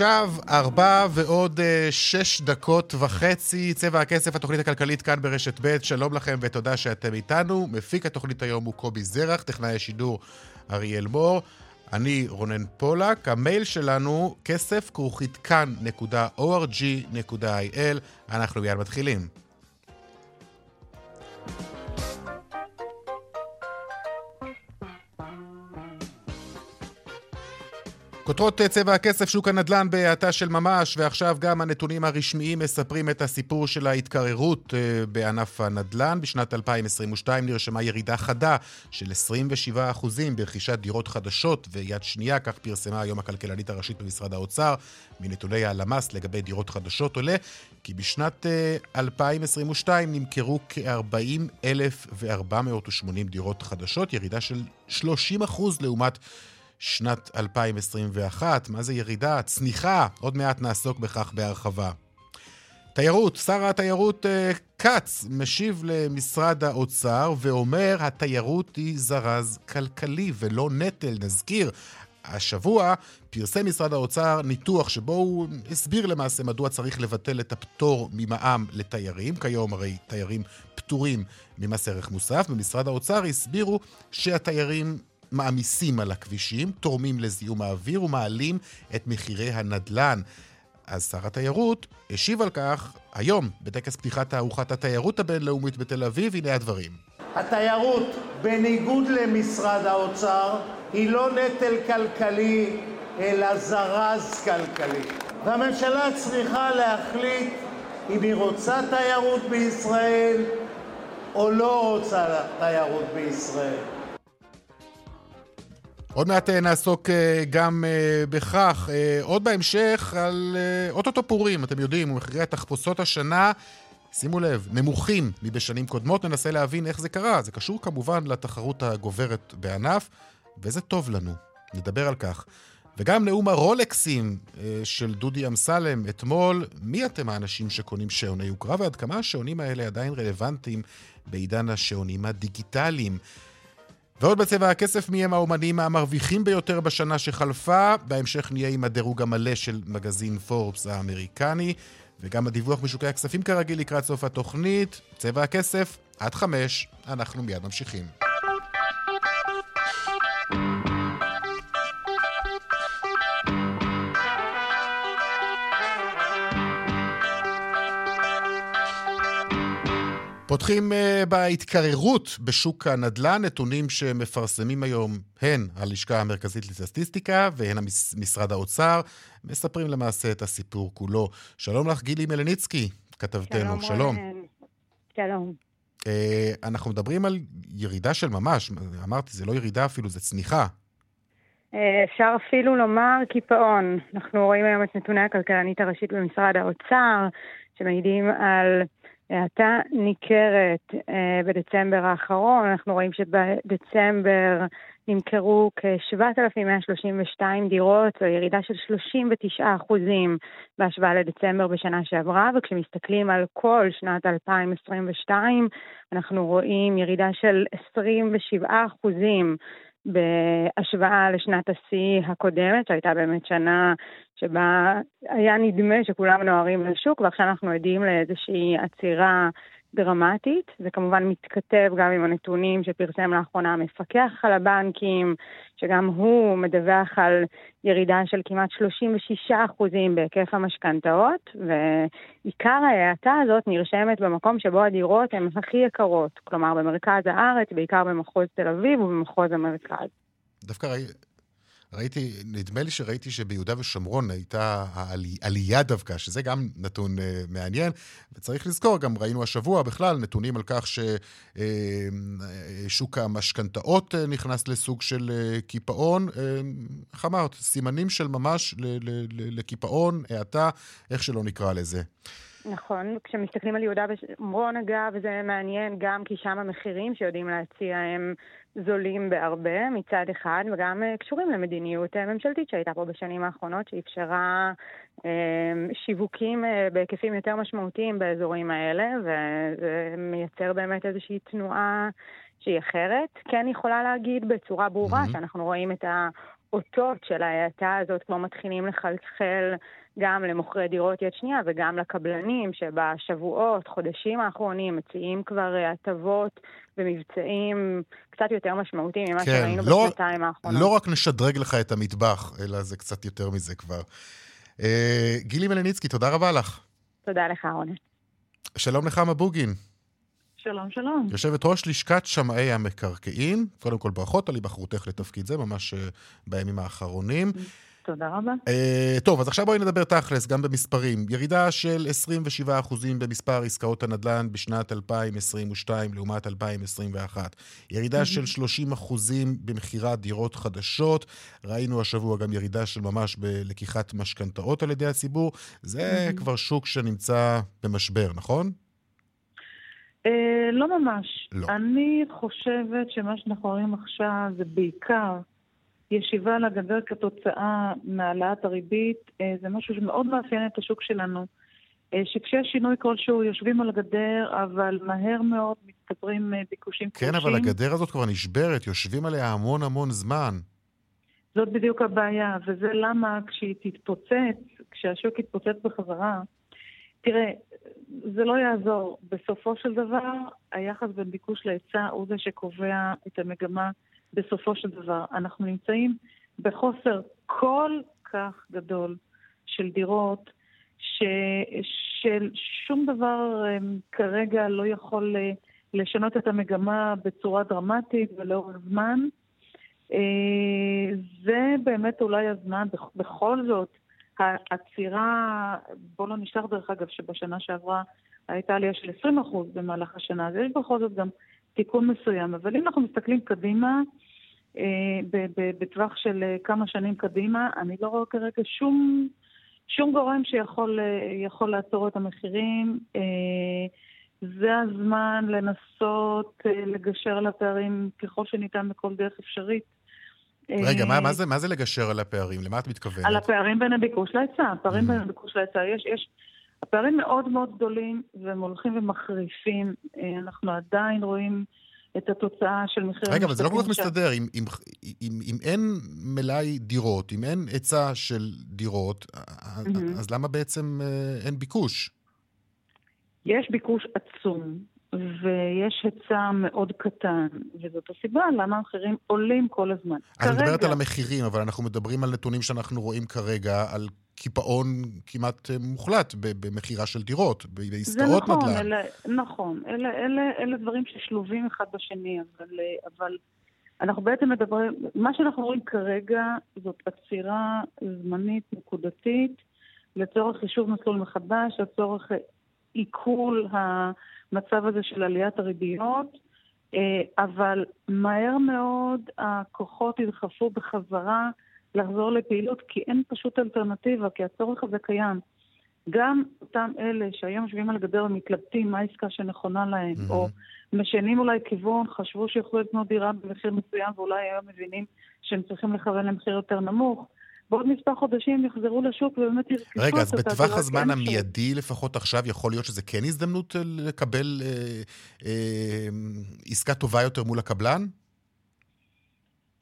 עכשיו ארבע ועוד אה, שש דקות וחצי, צבע הכסף, התוכנית הכלכלית כאן ברשת ב', שלום לכם ותודה שאתם איתנו. מפיק התוכנית היום הוא קובי זרח, טכנאי השידור אריאל מור. אני רונן פולק, המייל שלנו כסף כרוכית כאן.org.il. אנחנו מיד מתחילים. כותרות צבע הכסף, שוק הנדל"ן בהאטה של ממש, ועכשיו גם הנתונים הרשמיים מספרים את הסיפור של ההתקררות אה, בענף הנדל"ן. בשנת 2022 נרשמה ירידה חדה של 27% ברכישת דירות חדשות ויד שנייה, כך פרסמה היום הכלכלנית הראשית במשרד האוצר. מנתוני הלמ"ס לגבי דירות חדשות עולה כי בשנת 2022 אה, נמכרו כ-40,480 דירות חדשות, ירידה של 30% לעומת שנת 2021. מה זה ירידה? צניחה. עוד מעט נעסוק בכך בהרחבה. תיירות, שר התיירות uh, כץ משיב למשרד האוצר ואומר התיירות היא זרז כלכלי ולא נטל. נזכיר, השבוע פרסם משרד האוצר ניתוח שבו הוא הסביר למעשה מדוע צריך לבטל את הפטור ממע"מ לתיירים. כיום הרי תיירים פטורים ממס ערך מוסף. במשרד האוצר הסבירו שהתיירים מעמיסים על הכבישים, תורמים לזיהום האוויר ומעלים את מחירי הנדל"ן. אז שר התיירות השיב על כך היום, בטקס פתיחת תערוכת התיירות הבינלאומית בתל אביב, הנה הדברים. התיירות, בניגוד למשרד האוצר, היא לא נטל כלכלי, אלא זרז כלכלי. והממשלה צריכה להחליט אם היא רוצה תיירות בישראל או לא רוצה תיירות בישראל. עוד מעט אה, נעסוק אה, גם אה, בכך. עוד בהמשך על אוטוטו פורים, אתם יודעים, ומחירי התחפושות השנה, שימו לב, נמוכים מבשנים קודמות. ננסה להבין איך זה קרה. זה קשור כמובן לתחרות הגוברת בענף, וזה טוב לנו. נדבר על כך. וגם נאום הרולקסים של דודי אמסלם אתמול, מי אתם האנשים שקונים שעוני יוקרה ועד כמה השעונים האלה עדיין רלוונטיים בעידן השעונים הדיגיטליים. ועוד בצבע הכסף מי הם האומנים המרוויחים ביותר בשנה שחלפה. בהמשך נהיה עם הדירוג המלא של מגזין פורבס האמריקני, וגם הדיווח משוקי הכספים כרגיל לקראת סוף התוכנית. צבע הכסף, עד חמש, אנחנו מיד ממשיכים. פותחים uh, בהתקררות בשוק הנדל"ן, נתונים שמפרסמים היום הן הלשכה המרכזית לסטטיסטיקה והן משרד האוצר, מספרים למעשה את הסיפור כולו. שלום לך, גילי מלניצקי, כתבתנו. שלום. שלום. Uh, אנחנו מדברים על ירידה של ממש, אמרתי, זה לא ירידה אפילו, זה צניחה. אה, אפשר אפילו לומר קיפאון. אנחנו רואים היום את נתוני הכלכלנית הראשית במשרד האוצר, שמעידים על האטה ניכרת אה, בדצמבר האחרון, אנחנו רואים שבדצמבר נמכרו כ-7,132 דירות, זו ירידה של 39 אחוזים בהשוואה לדצמבר בשנה שעברה, וכשמסתכלים על כל שנת 2022, אנחנו רואים ירידה של 27 אחוזים. בהשוואה לשנת השיא הקודמת, שהייתה באמת שנה שבה היה נדמה שכולם נוהרים לשוק, ועכשיו אנחנו עדים לאיזושהי עצירה דרמטית. זה כמובן מתכתב גם עם הנתונים שפרסם לאחרונה המפקח על הבנקים, שגם הוא מדווח על ירידה של כמעט 36% בהיקף המשכנתאות, ועיקר ההאטה הזאת נרשמת במקום שבו הדירות הן הכי יקרות, כלומר במרכז הארץ, בעיקר במחוז תל אביב ובמחוז המרכז. דווקא ראיתי, נדמה לי שראיתי שביהודה ושומרון הייתה העלי, עלייה דווקא, שזה גם נתון uh, מעניין. וצריך לזכור, גם ראינו השבוע בכלל נתונים על כך ששוק uh, המשכנתאות uh, נכנס לסוג של uh, קיפאון. Uh, איך אמרת? סימנים של ממש לקיפאון, האטה, איך שלא נקרא לזה. נכון, כשמסתכלים על יהודה ושומרון אגב, זה מעניין גם כי שם המחירים שיודעים להציע הם זולים בהרבה מצד אחד, וגם אה, קשורים למדיניות אה, ממשלתית שהייתה פה בשנים האחרונות, שאפשרה אה, שיווקים בהיקפים יותר משמעותיים באזורים האלה, וזה מייצר באמת איזושהי תנועה שהיא אחרת. כן יכולה להגיד בצורה ברורה mm-hmm. שאנחנו רואים את האותות של ההאטה הזאת כבר מתחילים לחלחל גם למוכרי דירות יד שנייה וגם לקבלנים שבשבועות, חודשים האחרונים מציעים כבר הטבות ומבצעים קצת יותר משמעותיים ממה כן, שראינו לא, בשנתיים האחרונות. לא רק נשדרג לך את המטבח, אלא זה קצת יותר מזה כבר. אה, גילי מלניצקי, תודה רבה לך. תודה לך, רונן. שלום נחמה בוגין. שלום, שלום. יושבת ראש לשכת שמאי המקרקעין. קודם כל ברכות על היבחרותך לתפקיד זה, ממש אה, בימים האחרונים. תודה רבה. Uh, טוב, אז עכשיו בואי נדבר תכלס, גם במספרים. ירידה של 27% במספר עסקאות הנדל"ן בשנת 2022 לעומת 2021. ירידה של 30% במכירת דירות חדשות. ראינו השבוע גם ירידה של ממש בלקיחת משכנתאות על ידי הציבור. זה כבר שוק שנמצא במשבר, נכון? Uh, לא ממש. לא. אני חושבת שמה שאנחנו רואים עכשיו זה בעיקר ישיבה על הגדר כתוצאה מהעלאת הריבית, אה, זה משהו שמאוד מאפיין את השוק שלנו. אה, שכשיש שינוי כלשהו יושבים על הגדר, אבל מהר מאוד אה, ביקושים כן, קרושים. אבל הגדר הזאת כבר נשברת, יושבים עליה המון המון זמן. זאת בדיוק הבעיה, וזה למה כשהיא תתפוצץ, כשהשוק יתפוצץ בחזרה, תראה, זה לא יעזור. בסופו של דבר, היחס בין ביקוש להיצע הוא זה שקובע את המגמה בסופו של דבר. אנחנו נמצאים בחוסר כל כך גדול של דירות, ש, של שום דבר um, כרגע לא יכול uh, לשנות את המגמה בצורה דרמטית ולאורך זמן. Uh, זה באמת אולי הזמן, בכל זאת, העצירה, בוא לא נשכח דרך אגב שבשנה שעברה הייתה עלייה של 20% במהלך השנה, אז יש בכל זאת גם תיקון מסוים. אבל אם אנחנו מסתכלים קדימה, אה, בטווח של אה, כמה שנים קדימה, אני לא רואה כרגע שום, שום גורם שיכול אה, לעצור את המחירים. זה הזמן לנסות לגשר על הפערים ככל שניתן בכל דרך אפשרית. רגע, מה, מה, זה, מה זה לגשר על הפערים? למה את מתכוונת? על הפערים בין הביקוש להיצע. הפערים בין הביקוש להיצע. יש, יש, הפערים מאוד מאוד גדולים והם הולכים ומחריפים. אנחנו עדיין רואים את התוצאה של מחיר רגע, אבל זה לא כל כך מסתדר. אם, אם, אם, אם אין מלאי דירות, אם אין היצע של דירות, mm-hmm. אז למה בעצם אה, אין ביקוש? יש ביקוש עצום, ויש היצע מאוד קטן, וזאת הסיבה למה המחירים עולים כל הזמן. אני מדברת על המחירים, אבל אנחנו מדברים על נתונים שאנחנו רואים כרגע, על קיפאון כמעט אה, מוחלט במכירה של דירות, בעסקאות נכון, נדל"ן. אלה, נכון, אלה, אלה, אלה דברים ששלובים אחד בשני, אבל, אה, אבל אנחנו בעצם מדברים, מה שאנחנו רואים כרגע זאת עצירה זמנית נקודתית לצורך חישוב מסלול מחדש, לצורך עיכול המצב הזה של עליית הריביות. אה, אבל מהר מאוד הכוחות ידחפו בחזרה לחזור לפעילות, כי אין פשוט אלטרנטיבה, כי הצורך הזה קיים. גם אותם אלה שהיום יושבים על הגדר ומתלבטים מה העסקה שנכונה להם, mm-hmm. או משנים אולי כיוון, חשבו שיוכלו לקנות דירה במחיר מסוים ואולי היום מבינים שהם צריכים לכוון למחיר יותר נמוך, בעוד מספר חודשים יחזרו לשוק ובאמת ירכשו את אותה רגע, אז בטווח הזמן המיידי לפחות עכשיו, יכול להיות שזה כן הזדמנות אה, לקבל אה, אה, עסקה טובה יותר מול הקבלן?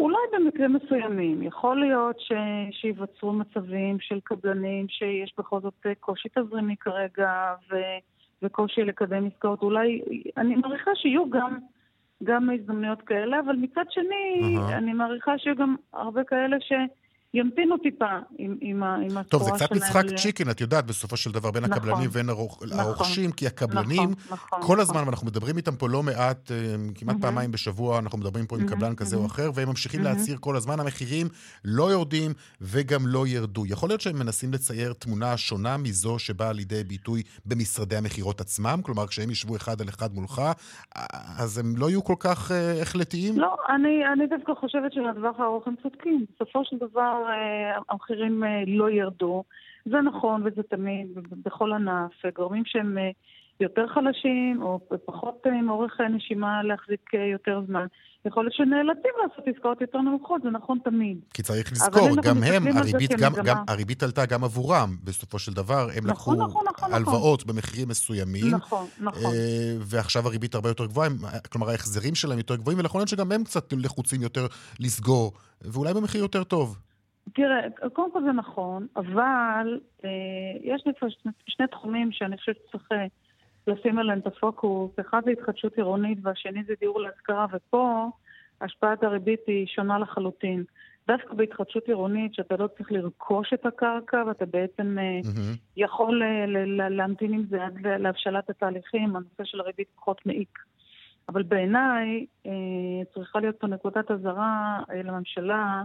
אולי במקרים מסוימים. יכול להיות ש... שיווצרו מצבים של קבלנים שיש בכל זאת קושי תזרימי כרגע, ו... וקושי לקדם עסקאות. אולי, אני מעריכה שיהיו גם, גם הזדמנויות כאלה, אבל מצד שני, uh-huh. אני מעריכה שיהיו גם הרבה כאלה ש... ימתינו טיפה עם, עם, עם הסחורה שלהם. טוב, זה קצת משחק ל... צ'יקין, את יודעת, בסופו של דבר, בין נכון, הקבלנים ובין הרוכ... נכון, הרוכשים, כי הקבלנים, נכון, נכון, כל הזמן, נכון. ואנחנו מדברים איתם פה לא מעט, אה, כמעט mm-hmm. פעמיים בשבוע, אנחנו מדברים פה עם קבלן כזה mm-hmm. או אחר, והם ממשיכים mm-hmm. להצהיר כל הזמן, המחירים לא יורדים וגם לא ירדו. יכול להיות שהם מנסים לצייר תמונה שונה מזו שבאה לידי ביטוי במשרדי המכירות עצמם? כלומר, כשהם ישבו אחד על אחד מולך, אז הם לא יהיו כל כך uh, החלטיים? לא, אני, אני דווקא חושבת שלטווח הארוך הם צודקים. בסופו של דבר, אה, המחירים אה, לא ירדו. זה נכון וזה תמיד, בכל ענף, גורמים שהם אה, יותר חלשים או פחות עם אורך נשימה להחזיק יותר זמן. יכול להיות שנאלצים לעשות עסקאות יותר נמוכות, זה נכון תמיד. כי צריך לזכור, גם הם, הריבית, גם, גם, הריבית עלתה גם עבורם, בסופו של דבר. הם נכון, לקחו נכון, נכון, הלוואות נכון. במחירים מסוימים. נכון, נכון. ועכשיו הריבית הרבה יותר גבוהה, כלומר ההחזרים שלהם יותר גבוהים, להיות שגם הם קצת לחוצים יותר לסגור, ואולי במחיר יותר טוב. תראה, קודם כל זה נכון, אבל אה, יש לי שני, שני תחומים שאני חושבת שצריך אה, לשים עליהם את הפוקוס. אחד זה התחדשות עירונית והשני זה דיור להשכרה, ופה השפעת הריבית היא שונה לחלוטין. דווקא בהתחדשות עירונית, שאתה לא צריך לרכוש את הקרקע ואתה בעצם mm-hmm. יכול אה, להמתין עם זה עד להבשלת התהליכים, הנושא של הריבית פחות מעיק. אבל בעיניי אה, צריכה להיות פה נקודת אזהרה אה, לממשלה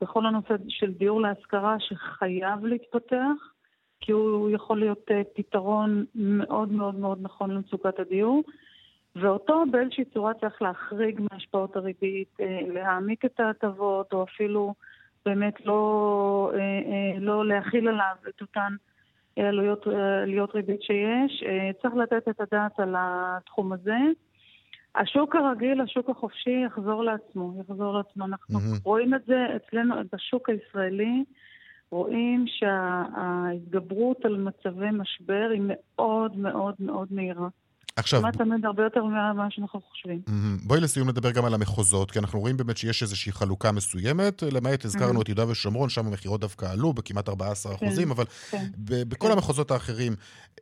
בכל הנושא של דיור להשכרה שחייב להתפתח, כי הוא יכול להיות אה, פתרון מאוד מאוד מאוד נכון למצוקת הדיור. ואותו באיזושהי צורה צריך להחריג מהשפעות הריבית, אה, להעמיק את ההטבות, או אפילו באמת לא, אה, לא להכיל עליו את אותן עלויות, ריבית שיש. צריך לתת את הדעת על התחום הזה. השוק הרגיל, השוק החופשי, יחזור לעצמו, יחזור לעצמו. אנחנו mm-hmm. רואים את זה אצלנו, בשוק הישראלי, רואים שההתגברות על מצבי משבר היא מאוד מאוד מאוד מהירה. עכשיו... כמעט תמיד הרבה יותר ממה שאנחנו חושבים. בואי לסיום נדבר גם על המחוזות, כי אנחנו רואים באמת שיש איזושהי חלוקה מסוימת, למעט הזכרנו. את יהודה ושומרון, שם המכירות דווקא עלו בכמעט 14 כן, אחוזים, אבל כן, בכל כן. המחוזות האחרים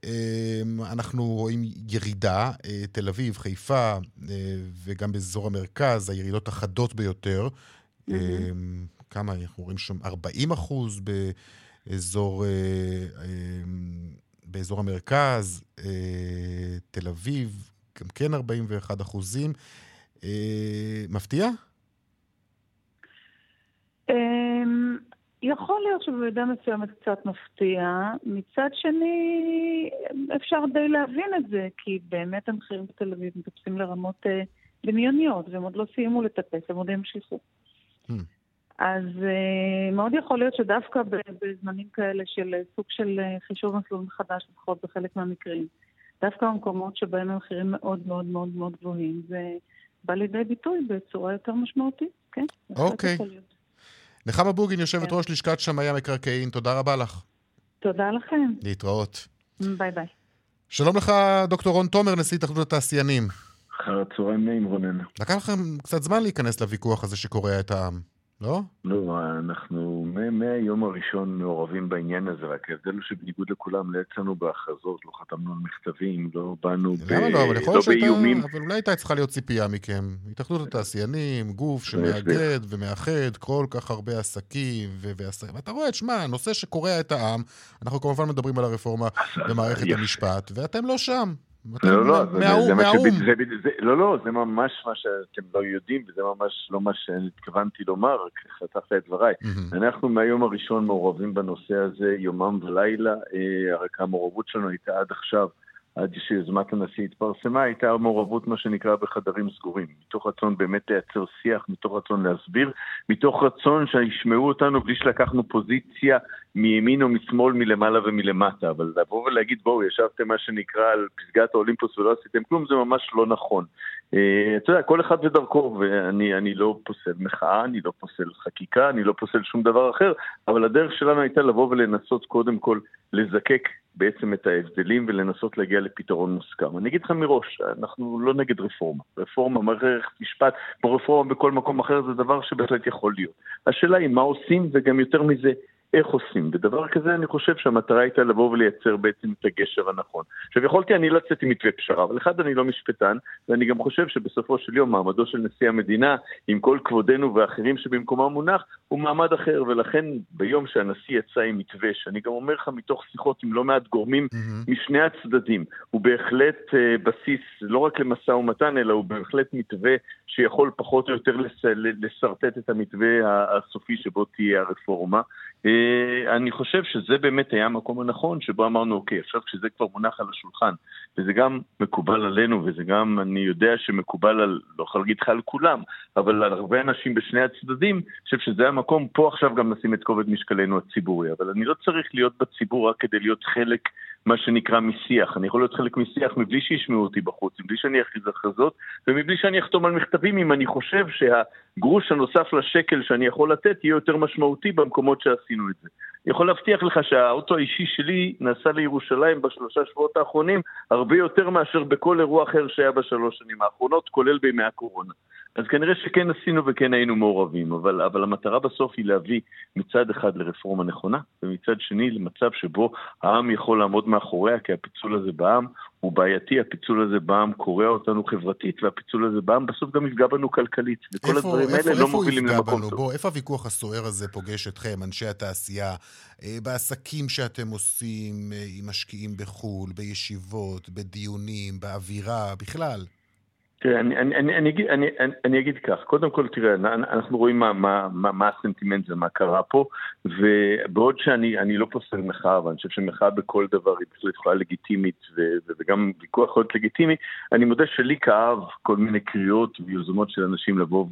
אמ, אנחנו רואים ירידה, אה, תל אביב, חיפה, אה, וגם באזור המרכז, הירידות החדות ביותר. Mm-hmm. כמה, אנחנו רואים שם 40 אחוז באזור... באזור המרכז, אה, תל אביב, גם כן 41 אחוזים. אה, מפתיע? אמ, יכול להיות שבמידה מסוימת קצת מפתיע. מצד שני, אפשר די להבין את זה, כי באמת המחירים בתל אביב מטפסים לרמות אה, דמיוניות, והם עוד לא סיימו לטפס, הם עוד ימשיכו. אז uh, מאוד יכול להיות שדווקא בזמנים כאלה של סוג של uh, חישוב מסלול מחדש, לפחות בחלק מהמקרים, דווקא במקומות שבהם המחירים מאוד מאוד מאוד מאוד גבוהים, זה בא לידי ביטוי בצורה יותר משמעותית, כן? אוקיי. נחמה בוגין, יושבת כן. ראש לשכת שמאי המקרקעין, תודה רבה לך. תודה לכם. להתראות. ביי ביי. שלום לך, דוקטור רון תומר, נשיא התאחדות התעשיינים. אחר הצהריים נעים, רונן. לקח לכם קצת זמן להיכנס לוויכוח הזה שקורע את העם. לא? לא, אנחנו מהיום הראשון מעורבים בעניין הזה, רק ההבדל הוא שבניגוד לכולם, לא יצאנו בהכרזות, לא חתמנו על מכתבים, לא באנו ב... למה לא? אבל יכול להיות לא שהייתה... אבל אולי הייתה צריכה להיות ציפייה מכם. התאחדות התעשיינים, גוף שמאגד ומאחד כל כך הרבה עסקים ועסקים. ואתה רואה, תשמע, נושא שקורע את העם, אנחנו כמובן מדברים על הרפורמה במערכת המשפט, ואתם לא שם. לא, לא, לא, לא, זה ממש מה שאתם לא יודעים, וזה ממש לא מה שהתכוונתי לומר, רק חתכת את דבריי. אנחנו מהיום הראשון מעורבים בנושא הזה יומם ולילה, אה, רק המעורבות שלנו הייתה עד עכשיו. עד שיוזמת הנשיא התפרסמה, הייתה מעורבות מה שנקרא בחדרים סגורים. מתוך רצון באמת לייצר שיח, מתוך רצון להסביר, מתוך רצון שישמעו אותנו בלי שלקחנו פוזיציה מימין או משמאל, מלמעלה ומלמטה. אבל לבוא ולהגיד, בואו, ישבתם מה שנקרא על פסגת האולימפוס ולא עשיתם כלום, זה ממש לא נכון. אה, אתה יודע, כל אחד ודרכו, ואני לא פוסל מחאה, אני לא פוסל חקיקה, אני לא פוסל שום דבר אחר, אבל הדרך שלנו הייתה לבוא ולנסות קודם כל לזקק בעצם את ההבדלים ולנסות להגיע לפתרון מוסכם. אני אגיד לך מראש, אנחנו לא נגד רפורמה. רפורמה, מערכת משפט, רפורמה בכל מקום אחר, זה דבר שבהחלט יכול להיות. השאלה היא מה עושים, וגם יותר מזה, איך עושים. ודבר כזה אני חושב שהמטרה הייתה לבוא ולייצר בעצם את הגשר הנכון. עכשיו יכולתי אני לצאת עם מתווה פשרה, אבל אחד אני לא משפטן, ואני גם חושב שבסופו של יום מעמדו של נשיא המדינה, עם כל כבודנו ואחרים שבמקומם מונח, הוא מעמד אחר, ולכן ביום שהנשיא יצא עם מתווה, שאני גם אומר לך מתוך שיחות עם לא מעט גורמים mm-hmm. משני הצדדים, הוא בהחלט uh, בסיס לא רק למשא ומתן, אלא הוא בהחלט מתווה שיכול פחות או יותר לס... לשרטט את המתווה הסופי שבו תהיה הרפורמה. אה, אני חושב שזה באמת היה המקום הנכון, שבו אמרנו, אוקיי, עכשיו כשזה כבר מונח על השולחן, וזה גם מקובל עלינו, וזה גם, אני יודע שמקובל על, לא יכול להגיד לך על כולם, אבל על הרבה אנשים בשני הצדדים, אני חושב שזה המקום, פה עכשיו גם נשים את כובד משקלנו הציבורי, אבל אני לא צריך להיות בציבור רק כדי להיות חלק מה שנקרא משיח. אני יכול להיות חלק משיח מבלי שישמעו אותי בחוץ, מבלי שאני אכריז הכרזות, ומבלי שאני אחתום על מכתבים אם אני חושב שהגרוש הנוסף לשקל שאני יכול לתת יהיה יותר משמעותי במקומות שעשינו את זה. אני יכול להבטיח לך שהאוטו האישי שלי נסע לירושלים בשלושה שבועות האחרונים יותר מאשר בכל אירוע אחר שהיה בשלוש שנים האחרונות, כולל בימי הקורונה. אז כנראה שכן עשינו וכן היינו מעורבים, אבל, אבל המטרה בסוף היא להביא מצד אחד לרפורמה נכונה, ומצד שני למצב שבו העם יכול לעמוד מאחוריה, כי הפיצול הזה בעם הוא בעייתי, הפיצול הזה בעם קורע אותנו חברתית, והפיצול הזה בעם בסוף גם יפגע בנו כלכלית. וכל איפה, הדברים איפה, האלה איפה לא מובילים למקום טוב. בוא, איפה הוויכוח הסוער הזה פוגש אתכם, אנשי התעשייה, אה, בעסקים שאתם עושים אה, עם משקיעים בחו"ל, בישיבות, בדיונים, באווירה, בכלל? תראה, אני, אני, אני, אני, אגיד, אני, אני אגיד כך, קודם כל, תראה, אנחנו רואים מה, מה, מה, מה הסנטימנט ומה קרה פה, ובעוד שאני לא פוסל מחאה, ואני חושב שמחאה בכל דבר היא בהחלט יכולה לגיטימית, ו, וגם ויכוח יכול להיות לגיטימי, אני מודה שלי כאב כל מיני קריאות ויוזמות של אנשים לבוא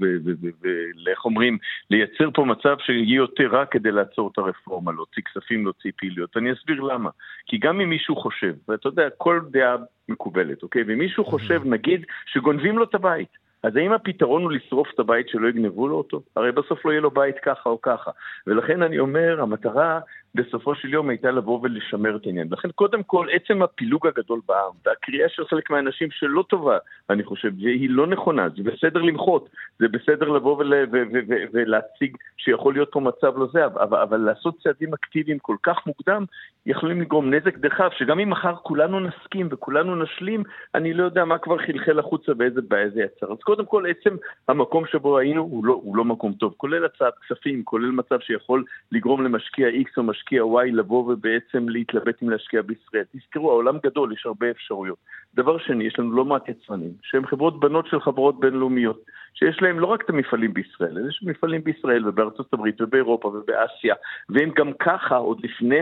ואיך אומרים, לייצר פה מצב שיהיה יותר רע כדי לעצור את הרפורמה, להוציא כספים, להוציא פעילויות. אני אסביר למה. כי גם אם מישהו חושב, ואתה יודע, כל דעה מקובלת, אוקיי? ומישהו חושב, נגיד, שגונבים לו את הבית. אז האם הפתרון הוא לשרוף את הבית שלא יגנבו לו אותו? הרי בסוף לא יהיה לו בית ככה או ככה. ולכן אני אומר, המטרה בסופו של יום הייתה לבוא ולשמר את העניין. לכן קודם כל, עצם הפילוג הגדול בעם, והקריאה של חלק מהאנשים שלא טובה, אני חושב, והיא לא נכונה, זה בסדר למחות, זה בסדר לבוא ול, ו, ו, ו, ולהציג שיכול להיות פה מצב לא זה, אבל, אבל לעשות צעדים אקטיביים כל כך מוקדם, יכולים לגרום נזק דחף, שגם אם מחר כולנו נסכים וכולנו נשלים, אני לא יודע מה כבר חלחל החוצה באיזה בעיה זה יצר. אז קודם כל, עצם המקום שבו היינו הוא לא, הוא לא מקום טוב, כולל הצעת כספים, כולל מצב שיכול לגרום למשקיע X או משקיע Y לבוא ובעצם להתלבט אם להשקיע בישראל. תזכרו, העולם גדול, יש הרבה אפשרויות. דבר שני, יש לנו לא מעט יצרנים, שהם חברות בנות של חברות בינלאומיות, שיש להם לא רק את המפעלים בישראל, אלא יש מפעלים בישראל ובארצות הברית ובאירופה ובאסיה, והם גם ככה, עוד לפני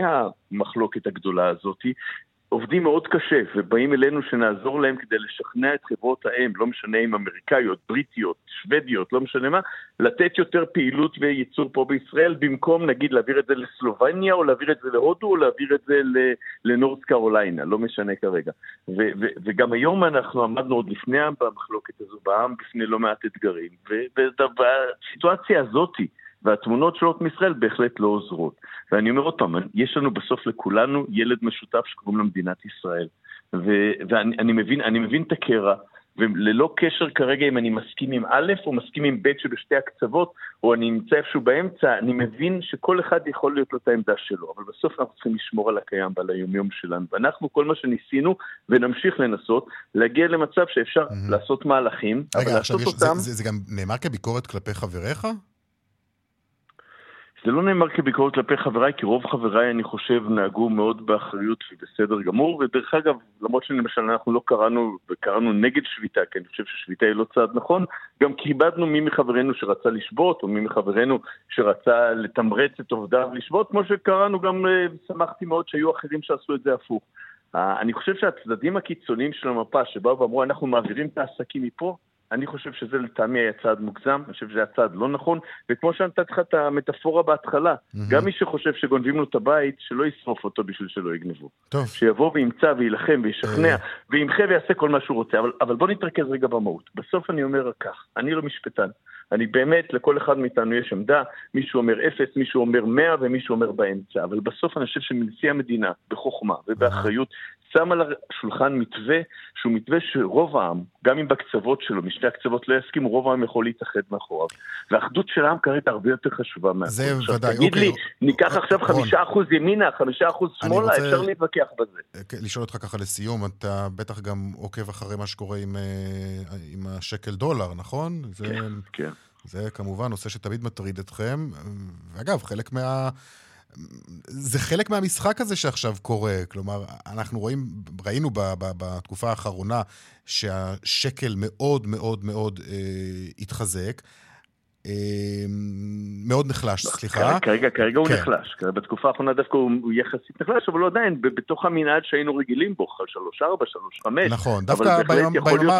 המחלוקת הגדולה הזאתי, עובדים מאוד קשה ובאים אלינו שנעזור להם כדי לשכנע את חברות האם, לא משנה אם אמריקאיות, בריטיות, שוודיות, לא משנה מה, לתת יותר פעילות וייצור פה בישראל, במקום נגיד להעביר את זה לסלובניה או להעביר את זה להודו או להעביר את זה לנורס קרוליינה, לא משנה כרגע. ו- ו- וגם היום אנחנו עמדנו עוד לפני המחלוקת הזו בעם בפני לא מעט אתגרים, ובסיטואציה הזאתי והתמונות שעולות מישראל בהחלט לא עוזרות. ואני אומר עוד פעם, יש לנו בסוף לכולנו ילד משותף שקוראים לו מדינת ישראל. ו- ואני מבין, מבין את הקרע, וללא קשר כרגע אם אני מסכים עם א' או מסכים עם ב' שבשתי הקצוות, או אני נמצא איפשהו באמצע, אני מבין שכל אחד יכול להיות לו את העמדה שלו, אבל בסוף אנחנו צריכים לשמור על הקיים ועל היומיום שלנו. ואנחנו, כל מה שניסינו, ונמשיך לנסות, להגיע למצב שאפשר mm-hmm. לעשות מהלכים, רגע, אבל לעשות יש, אותם... רגע, זה, זה, זה גם נאמר כביקורת כלפי חבריך? זה לא נאמר כביקורת כלפי חבריי, כי רוב חבריי, אני חושב, נהגו מאוד באחריות ובסדר גמור, ודרך אגב, למרות שלמשל אנחנו לא קראנו, וקראנו נגד שביתה, כי אני חושב ששביתה היא לא צעד נכון, גם כיבדנו מי מחברינו שרצה לשבות, או מי מחברינו שרצה לתמרץ את עובדיו לשבות, כמו שקראנו גם, אה, שמחתי מאוד שהיו אחרים שעשו את זה הפוך. אני חושב שהצדדים הקיצוניים של המפה, שבאו ואמרו, אנחנו מעבירים את העסקים מפה, אני חושב שזה לטעמי היה צעד מוגזם, אני חושב שזה היה צעד לא נכון, וכמו שנתתי לך את המטאפורה בהתחלה, mm-hmm. גם מי שחושב שגונבים לו את הבית, שלא ישרוף אותו בשביל שלא יגנבו. טוב. שיבוא וימצא ויילחם וישכנע, uh... וימחה ויעשה כל מה שהוא רוצה, אבל, אבל בוא נתרכז רגע במהות. בסוף אני אומר רק כך, אני לא משפטן. אני באמת, לכל אחד מאיתנו יש עמדה, מישהו אומר אפס, מישהו אומר מאה ומישהו אומר באמצע, אבל בסוף אני חושב שמנשיא המדינה, בחוכמה ובאחריות, שם על השולחן מתווה שהוא מתווה שרוב העם, גם אם בקצוות שלו, משני הקצוות לא יסכימו, רוב העם יכול להתאחד מאחוריו. והאחדות של העם כרגע הרבה יותר חשובה מהכל. זה ודאי, אוקיי. תגיד לי, ניקח עכשיו חמישה אחוז ימינה, חמישה אחוז שמאלה, רוצה... אפשר להתווכח בזה. כן, לשאול אותך ככה לסיום, אתה בטח גם עוקב אחרי מה שקורה עם, אה, עם השקל דולר, נכון? כן, זה... כן. זה כמובן נושא שתמיד מטריד אתכם. ואגב, חלק מה... זה חלק מהמשחק הזה שעכשיו קורה. כלומר, אנחנו רואים, ראינו ב, ב, בתקופה האחרונה שהשקל מאוד מאוד מאוד אה, התחזק. אמ, מאוד נחלש, סליחה. כרגע, כרגע הוא כן. נחלש. בתקופה האחרונה דווקא הוא יחסית נחלש, אבל הוא עדיין בתוך המנעד שהיינו רגילים בו, 3-4, 3-5. נכון, דווקא בימה...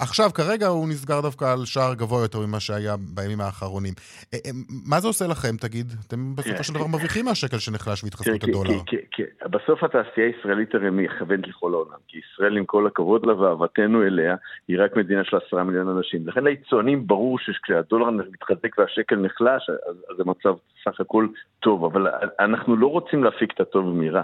עכשיו, כרגע הוא נסגר דווקא על שער גבוה יותר ממה שהיה בימים האחרונים. אה, אה, מה זה עושה לכם, תגיד? אתם בסופו כן, של דבר כן. מרוויחים מהשקל שנחלש והתחזקות הדולר. כן, בסוף התעשייה הישראלית הרי מכוונת לכל העולם. כי ישראל, עם כל הכבוד לה ואהבתנו אליה, היא רק מדינה של עשרה מיליון אנשים. לכן ליצואנים ברור שכשהדולר מתחזק והשקל נחלש, אז, אז זה מצב סך הכל טוב, אבל אנחנו לא רוצים להפיק את הטוב מרע.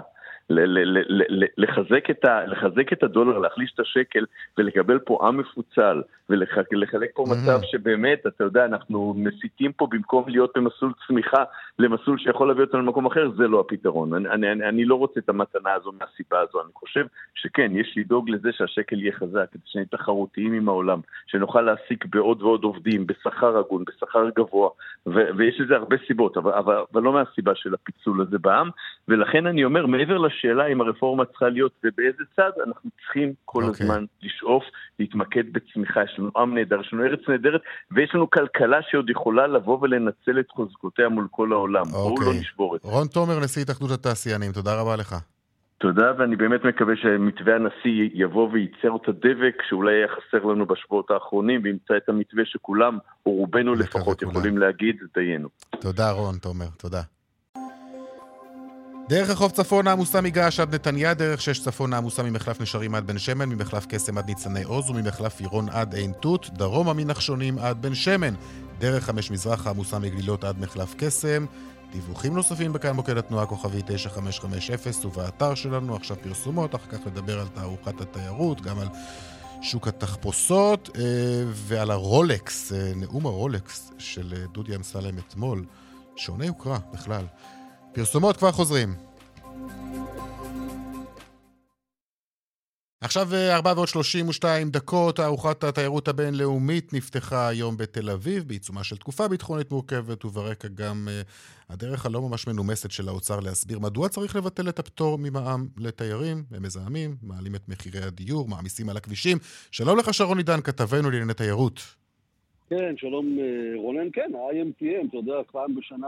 לחזק את, ה, לחזק את הדולר, להחליש את השקל ולקבל פה עם מפוצל ולחלק פה מצב שבאמת, אתה יודע, אנחנו מסיתים פה במקום להיות במסלול צמיחה למסלול שיכול להביא אותנו למקום אחר, זה לא הפתרון. אני, אני, אני, אני לא רוצה את המתנה הזו מהסיבה הזו, אני חושב שכן, יש לדאוג לזה שהשקל יהיה חזק, כדי שנהיה תחרותיים עם העולם, שנוכל להעסיק בעוד ועוד עובדים, בשכר הגון, בשכר גבוה, ו- ויש לזה הרבה סיבות, אבל, אבל, אבל לא מהסיבה של הפיצול הזה בעם, ולכן אני אומר, מעבר לש... השאלה אם הרפורמה צריכה להיות ובאיזה צד, אנחנו צריכים כל okay. אוקיי. הזמן לשאוף, להתמקד בצמיחה. יש לנו עם נהדר, יש לנו ארץ נהדרת, ויש לנו כלכלה שעוד יכולה לבוא ולנצל את חוזקותיה מול כל העולם. Okay. בואו לא אוקיי. נשבור את זה. רון תומר, נשיא התאחדות התעשיינים, תודה רבה לך. תודה, ואני באמת מקווה שמתווה הנשיא יבוא וייצר את הדבק שאולי היה חסר לנו בשבועות האחרונים, וימצא את המתווה שכולם, או רובנו לפחות, יכולים להגיד, דיינו. תודה, רון תומר, תודה. דרך רחוב צפון העמוסה מגעש עד נתניה, דרך שש צפון העמוסה ממחלף נשרים עד בן שמן, ממחלף קסם עד ניצני עוז וממחלף עירון עד עין תות, דרומה מנחשונים עד בן שמן, דרך חמש מזרח העמוסה מגלילות עד מחלף קסם. דיווחים נוספים בכאן מוקד התנועה כוכבי 9550 ובאתר שלנו עכשיו פרסומות, אחר כך נדבר על תערוכת התיירות, גם על שוק התחפושות אה, ועל הרולקס, אה, נאום הרולקס של אה, דודי אמסלם אתמול, שעונה יוקרה בכלל. פרסומות כבר חוזרים. עכשיו 4 ועוד 32 דקות, תערוכת התיירות הבינלאומית נפתחה היום בתל אביב, בעיצומה של תקופה ביטחונית מורכבת, וברקע גם uh, הדרך הלא ממש מנומסת של האוצר להסביר מדוע צריך לבטל את הפטור ממע"מ לתיירים, הם מזהמים, מעלים את מחירי הדיור, מעמיסים על הכבישים. שלום לך שרון עידן, כתבנו לענייני תיירות. כן, שלום אה, רונן, כן, ה-IMTM, אתה יודע, פעם בשנה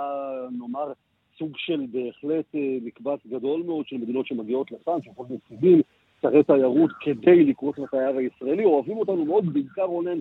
נאמר סוג של בהחלט אה, מקבץ גדול מאוד של מדינות שמגיעות לכאן, שיכול להיות נציגים, שרי תיירות כדי לקרוץ לתייר הישראלי, אוהבים אותנו מאוד, בעיקר רונן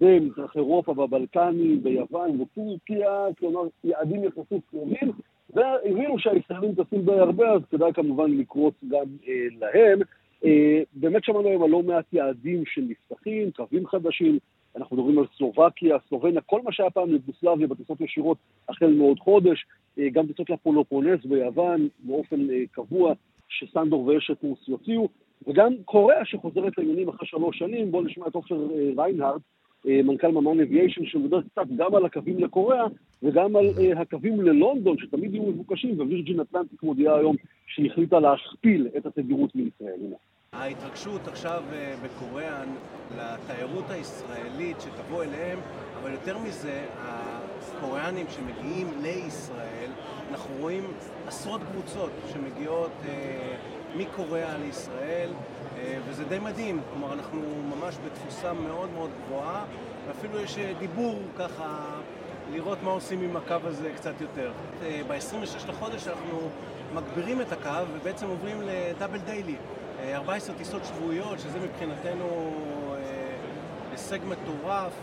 במזרח אירופה, בבלקנים, ביוון וטורקיה, כלומר יעדים יחסית קרובים, והבינו שהישראלים טסים די הרבה, אז כדאי כמובן לקרוץ גם אה, להם. אה, באמת שמענו היום על לא מעט יעדים שנפתחים, קווים חדשים, אנחנו מדברים על סלובקיה, סלובניה, כל מה שהיה פעם לבוסלביה בטיסות ישירות החל מעוד חודש, אה, גם טיסות לפולופונס ביוון באופן אה, קבוע, שסנדור ואשת רוס יוציאו, וגם קוריאה שחוזרת לעניינים אחרי שלוש שנים, בואו נשמע את עופר אה, ריינהרד, מנכ"ל ממן אביישן, שמדבר קצת גם על הקווים לקוריאה וגם על הקווים ללונדון, שתמיד יהיו מבוקשים, ווירג'ין אטלנטיק מודיעה היום שהיא החליטה להכפיל את התדירות מישראל. ההתרגשות עכשיו בקוריאה לתיירות הישראלית שתבוא אליהם, אבל יותר מזה, הקוריאנים שמגיעים לישראל, אנחנו רואים עשרות קבוצות שמגיעות אה, מקוריאה לישראל, אה, וזה די מדהים, כלומר אנחנו ממש בתפוסה מאוד מאוד גבוהה, ואפילו יש אה, דיבור ככה לראות מה עושים עם הקו הזה קצת יותר. אה, ב-26 לחודש אנחנו מגבירים את הקו ובעצם עוברים לדאבל דיילי. 14 טיסות שבועיות, שזה מבחינתנו הישג מטורף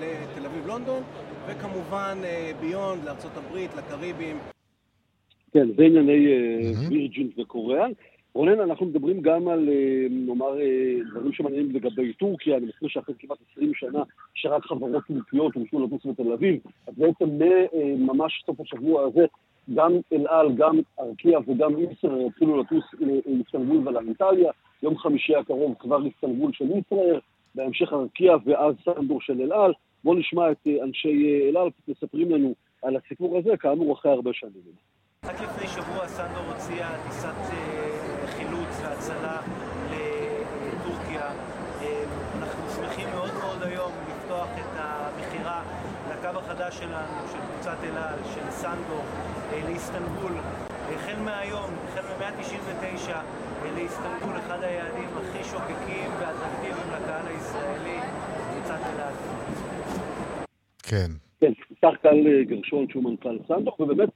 לתל אביב-לונדון, וכמובן ביונד, לארצות הברית, לקריבים. כן, זה ענייני וירג'ין וקוריאה. רונן, אנחנו מדברים גם על, נאמר, דברים שמעניינים לגבי טורקיה, אני מזכיר שאחרי כמעט 20 שנה שרק חברות טורקיות הורשו לטוס בתל אביב, אז בעצם ממש סוף השבוע הזה גם אל על, גם ארקיע וגם ישראל יתחילו לטוס לאיסטנבול ולאנטליה. יום חמישי הקרוב כבר איסטנבול של ישראל, בהמשך ארקיע ואז סנדור של אל על. בואו נשמע את אנשי אל על מספרים לנו על הסיפור הזה, כאמור אחרי הרבה שנים. רק לפני שבוע סנדור הוציאה טיסת חילוץ והצלה לטורקיה. אנחנו שמחים מאוד מאוד היום לפתוח את המכירה לקו החדש שלנו, של קבוצת אל על, של סנדור, לאיסטנבול. החל מהיום, החל מ-199, לאיסטנבול, אחד היעדים הכי שוקקים ואטרקטיביים לקהל הישראלי, קבוצת אל על. כן. כן, פתח טל גרשון שהוא מנכ"ל סנדוק, ובאמת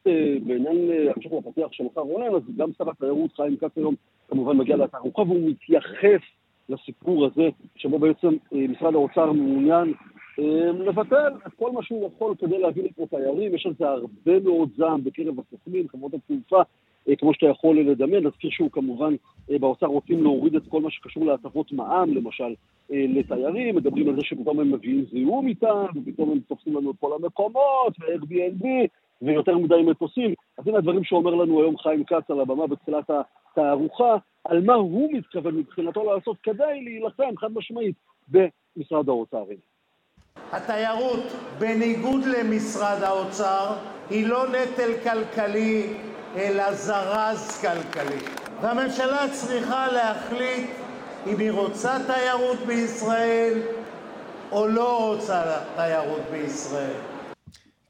בעניין המשך לפתח שלך רונן, אז גם שר התיירות חיים כץ היום כמובן מגיע לתערוכה והוא מתייחס לסיפור הזה, שבו בעצם משרד האוצר מעוניין לבטל את כל מה שהוא יכול כדי להביא לפה תיירים, יש על זה הרבה מאוד זעם בקרב הסוכנים, חברות התעופה, כמו שאתה יכול לדמיין, נזכיר שהוא כמובן באוצר רוצים להוריד את כל מה שקשור להטבות מע"מ, למשל לתיירים, מדברים על זה שפתאום הם מביאים זיהום איתם, ופתאום הם תופסים לנו את כל המקומות, ו-Airbnb, ויותר מדי מטוסים. אז הנה הדברים שאומר לנו היום חיים כץ על הבמה בתחילת התערוכה, על מה הוא מתכוון מבחינתו לעשות כדי להילחם חד משמעית במשרד האוצר. התיירות, בניגוד למשרד האוצר, היא לא נטל כלכלי, אלא זרז כלכלי. והממשלה צריכה להחליט אם היא רוצה תיירות בישראל או לא רוצה תיירות בישראל.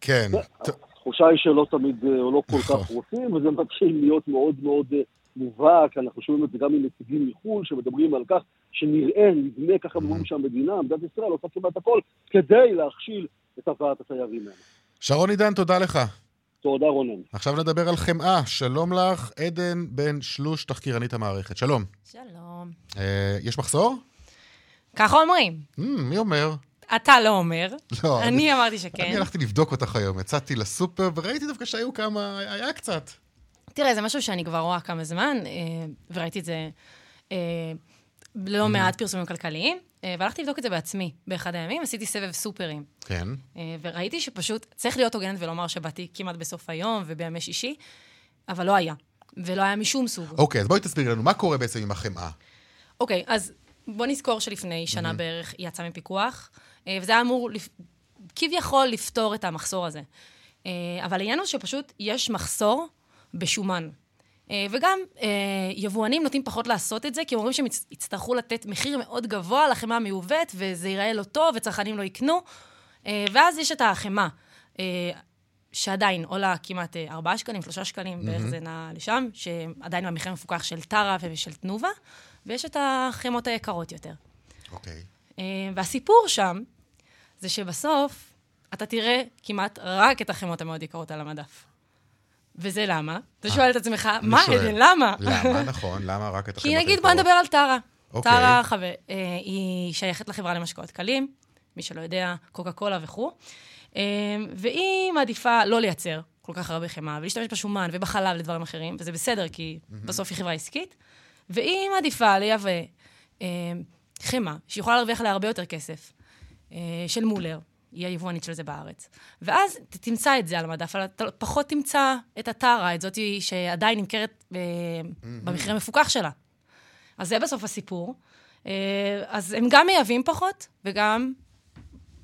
כן. התחושה היא שלא תמיד, או לא כל כך רוצים, וזה מתחיל להיות מאוד מאוד מובהק. אנחנו שומעים את זה גם מנציגים מחו"ל, שמדברים על כך שנראה, נדמה ככה אומרים שהמדינה, מדינת ישראל, עושה כמעט הכל כדי להכשיל את הבאת התיירים האלה. שרון עידן, תודה לך. תודה רונן. עכשיו נדבר על חמאה. שלום לך, עדן בן שלוש, תחקירנית המערכת. שלום. שלום. אה, יש מחסור? ככה אומרים. Mm, מי אומר? אתה לא אומר. לא. אני, אני אמרתי שכן. אני הלכתי לבדוק אותך היום, יצאתי לסופר וראיתי דווקא שהיו כמה, היה קצת. תראה, זה משהו שאני כבר רואה כמה זמן, אה, וראיתי את זה אה, לא מעט פרסומים כלכליים, והלכתי לבדוק את זה בעצמי באחד הימים, עשיתי סבב סופרים. כן. וראיתי שפשוט צריך להיות הוגנת ולומר שבאתי כמעט בסוף היום ובימי שישי, אבל לא היה, ולא היה משום סוג. אוקיי, אז בואי תסבירי לנו, מה קורה בעצם עם החמאה? אוקיי, אז בוא נזכור שלפני שנה בערך היא יצאה מפיקוח, וזה היה אמור כביכול לפתור את המחסור הזה. אבל העניין הוא שפשוט יש מחסור בשומן. וגם יבואנים נוטים פחות לעשות את זה, כי אומרים שהם יצטרכו לתת מחיר מאוד גבוה לחמאה המיובאת, וזה ייראה לא טוב, וצרכנים לא יקנו. ואז יש את החמאה, שעדיין עולה כמעט 4 שקלים, 3 שקלים, בערך זה נע לשם, שעדיין במחיר מפוקח של טרה ושל תנובה, ויש את החמאות היקרות יותר. אוקיי. והסיפור שם, זה שבסוף אתה תראה כמעט רק את החמאות המאוד יקרות על המדף. וזה למה? אתה שואל את עצמך, מה, למה? למה, נכון, למה רק את החמאות כי נגיד, בוא נדבר על טרה. טרה היא שייכת לחברה למשקאות קלים, מי שלא יודע, קוקה קולה וכו', והיא מעדיפה לא לייצר כל כך הרבה חמאה, ולהשתמש בשומן ובחלב לדברים אחרים, וזה בסדר, כי בסוף היא חברה עסקית, והיא מעדיפה לייבא חמאה, שיכולה להרוויח עליה הרבה יותר כסף, של מולר, היא היבואנית של זה בארץ. ואז תמצא את זה על המדף, אבל אתה פחות תמצא את הטרה, את זאת שעדיין נמכרת במחיר המפוקח שלה. אז זה בסוף הסיפור. אז הם גם מייבאים פחות, וגם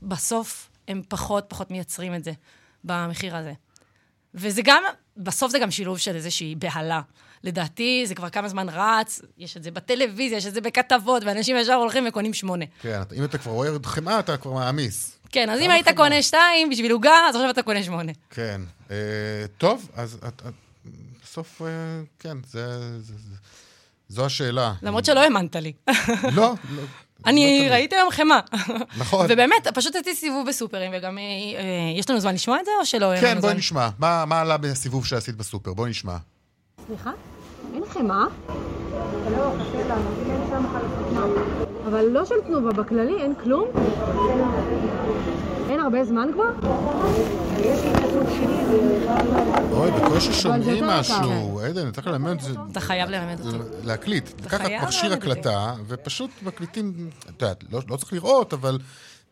בסוף הם פחות פחות מייצרים את זה במחיר הזה. וזה גם, בסוף זה גם שילוב של איזושהי בהלה. לדעתי, זה כבר כמה זמן רץ, יש את זה בטלוויזיה, יש את זה בכתבות, ואנשים ישר הולכים וקונים שמונה. כן, אם אתה כבר רואה חמאה, אתה כבר מעמיס. כן, אז אם היית קונה שתיים בשביל עוגה, אז עכשיו אתה קונה שמונה. כן. טוב, אז בסוף, כן, זו השאלה. למרות שלא האמנת לי. לא, לא. אני ראיתי היום חמאה. נכון. ובאמת, פשוט עשיתי סיבוב בסופרים, וגם יש לנו זמן לשמוע את זה, או שלא? כן, בואי נשמע. מה עלה בסיבוב שעשית בסופר? בואי נשמע. סליחה? אין חמאה? לא, חסר לנו, אין שם חלפות. אבל לא של תנובה, בכללי אין כלום? אין הרבה זמן כבר? אוי, בקושי שומעים משהו. עדן, צריך ללמד את זה. אתה חייב ללמד אותי. להקליט. לקחת מכשיר הקלטה, ופשוט מקליטים, את יודעת, לא צריך לראות, אבל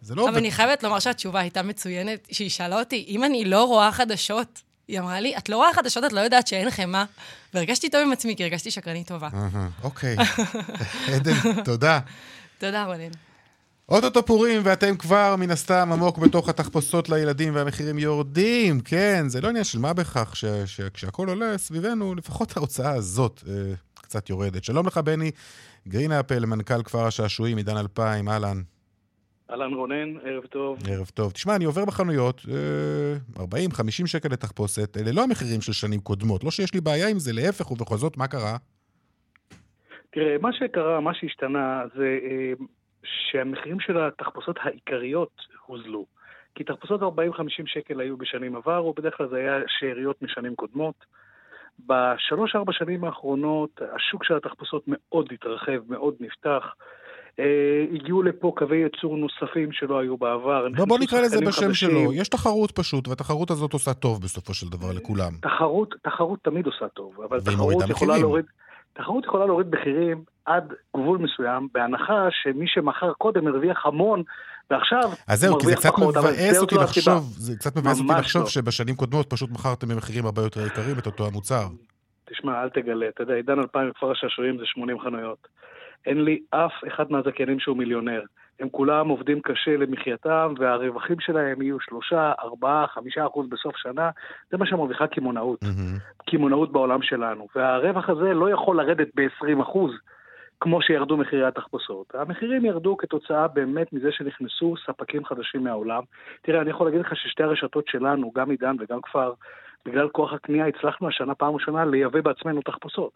זה לא... אבל אני חייבת לומר שהתשובה הייתה מצוינת, שהיא שאלה אותי, אם אני לא רואה חדשות, היא אמרה לי, את לא רואה חדשות, את לא יודעת שאין חמאה. והרגשתי טוב עם עצמי, כי הרגשתי שקרנית טובה. אוקיי. עדן, תודה. תודה, רונן. אוטוטו פורים, ואתם כבר מן הסתם עמוק בתוך התחפושות לילדים והמחירים יורדים. כן, זה לא עניין של מה בכך, שכשהכול עולה סביבנו, לפחות ההוצאה הזאת אה, קצת יורדת. שלום לך, בני גרינאפל, מנכ"ל כפר השעשועים, עידן 2000, אהלן. אהלן רונן, ערב טוב. ערב טוב. תשמע, אני עובר בחנויות, 40-50 אה, שקל לתחפושת, אלה לא המחירים של שנים קודמות. לא שיש לי בעיה עם זה, להפך, ובכל זאת, מה קרה? תראה, מה שקרה, מה שהשתנה, זה אה, שהמחירים של התחפושות העיקריות הוזלו. כי תחפושות 40-50 שקל היו בשנים עבר, ובדרך כלל זה היה שאריות משנים קודמות. בשלוש-ארבע שנים האחרונות השוק של התחפושות מאוד התרחב, מאוד נפתח. אה, הגיעו לפה קווי ייצור נוספים שלא היו בעבר. בוא, בוא נקרא לזה בשם חדשים. שלו. יש תחרות פשוט, והתחרות הזאת עושה טוב בסופו של דבר לכולם. תחרות, תחרות תמיד עושה טוב, אבל תחרות יכולה להוריד... תחרות יכולה להוריד מחירים עד גבול מסוים, בהנחה שמי שמכר קודם הרוויח המון, ועכשיו אז זהו, כי זה קצת מבאס אותי לחשוב, זה קצת מבאס אותי לחשוב לא. שבשנים קודמות פשוט מכרתם במחירים הרבה יותר יקרים את אותו המוצר. תשמע, אל תגלה, אתה יודע, עידן 2000 כפר השעשועים זה 80 חנויות. אין לי אף אחד מהזכיינים שהוא מיליונר. הם כולם עובדים קשה למחייתם, והרווחים שלהם יהיו שלושה, ארבעה, חמישה אחוז בסוף שנה. זה מה שמרוויחה קמעונאות. Mm-hmm. קמעונאות בעולם שלנו. והרווח הזה לא יכול לרדת ב-20 אחוז. כמו שירדו מחירי התחפושות. המחירים ירדו כתוצאה באמת מזה שנכנסו ספקים חדשים מהעולם. תראה, אני יכול להגיד לך ששתי הרשתות שלנו, גם עידן וגם כפר, בגלל כוח הקנייה הצלחנו השנה פעם ראשונה לייבא בעצמנו תחפושות.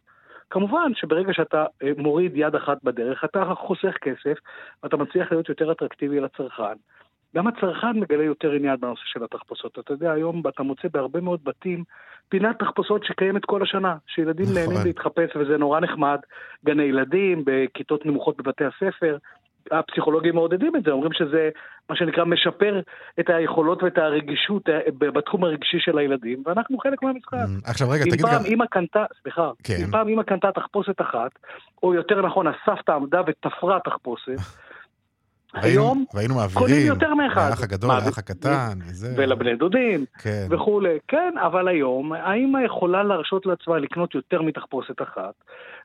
כמובן שברגע שאתה אה, מוריד יד אחת בדרך, אתה חוסך כסף ואתה מצליח להיות יותר אטרקטיבי לצרכן. גם הצרכן מגלה יותר עניין בנושא של התחפושות. אתה יודע, היום אתה מוצא בהרבה מאוד בתים פינת תחפושות שקיימת כל השנה, שילדים נכון. נהנים להתחפש וזה נורא נחמד. גני ילדים, בכיתות נמוכות בבתי הספר, הפסיכולוגים מעודדים את זה, אומרים שזה מה שנקרא משפר את היכולות ואת הרגישות אה, בתחום הרגשי של הילדים, ואנחנו חלק מהמשחק. Mm, עכשיו רגע, תגיד גם... אם קנתה, סליחה, כן. אם פעם אמא קנתה תחפושת אחת, או יותר נכון, הסבתא עמדה ותפרה תחפושת, היום והיינו מעבירים, קונים יותר מאחד. לאח הגדול, לאח הקטן, וזה... ולבני דודים, כן. וכולי. כן, אבל היום, האמא יכולה להרשות לעצמה לקנות יותר מתחפושת אחת,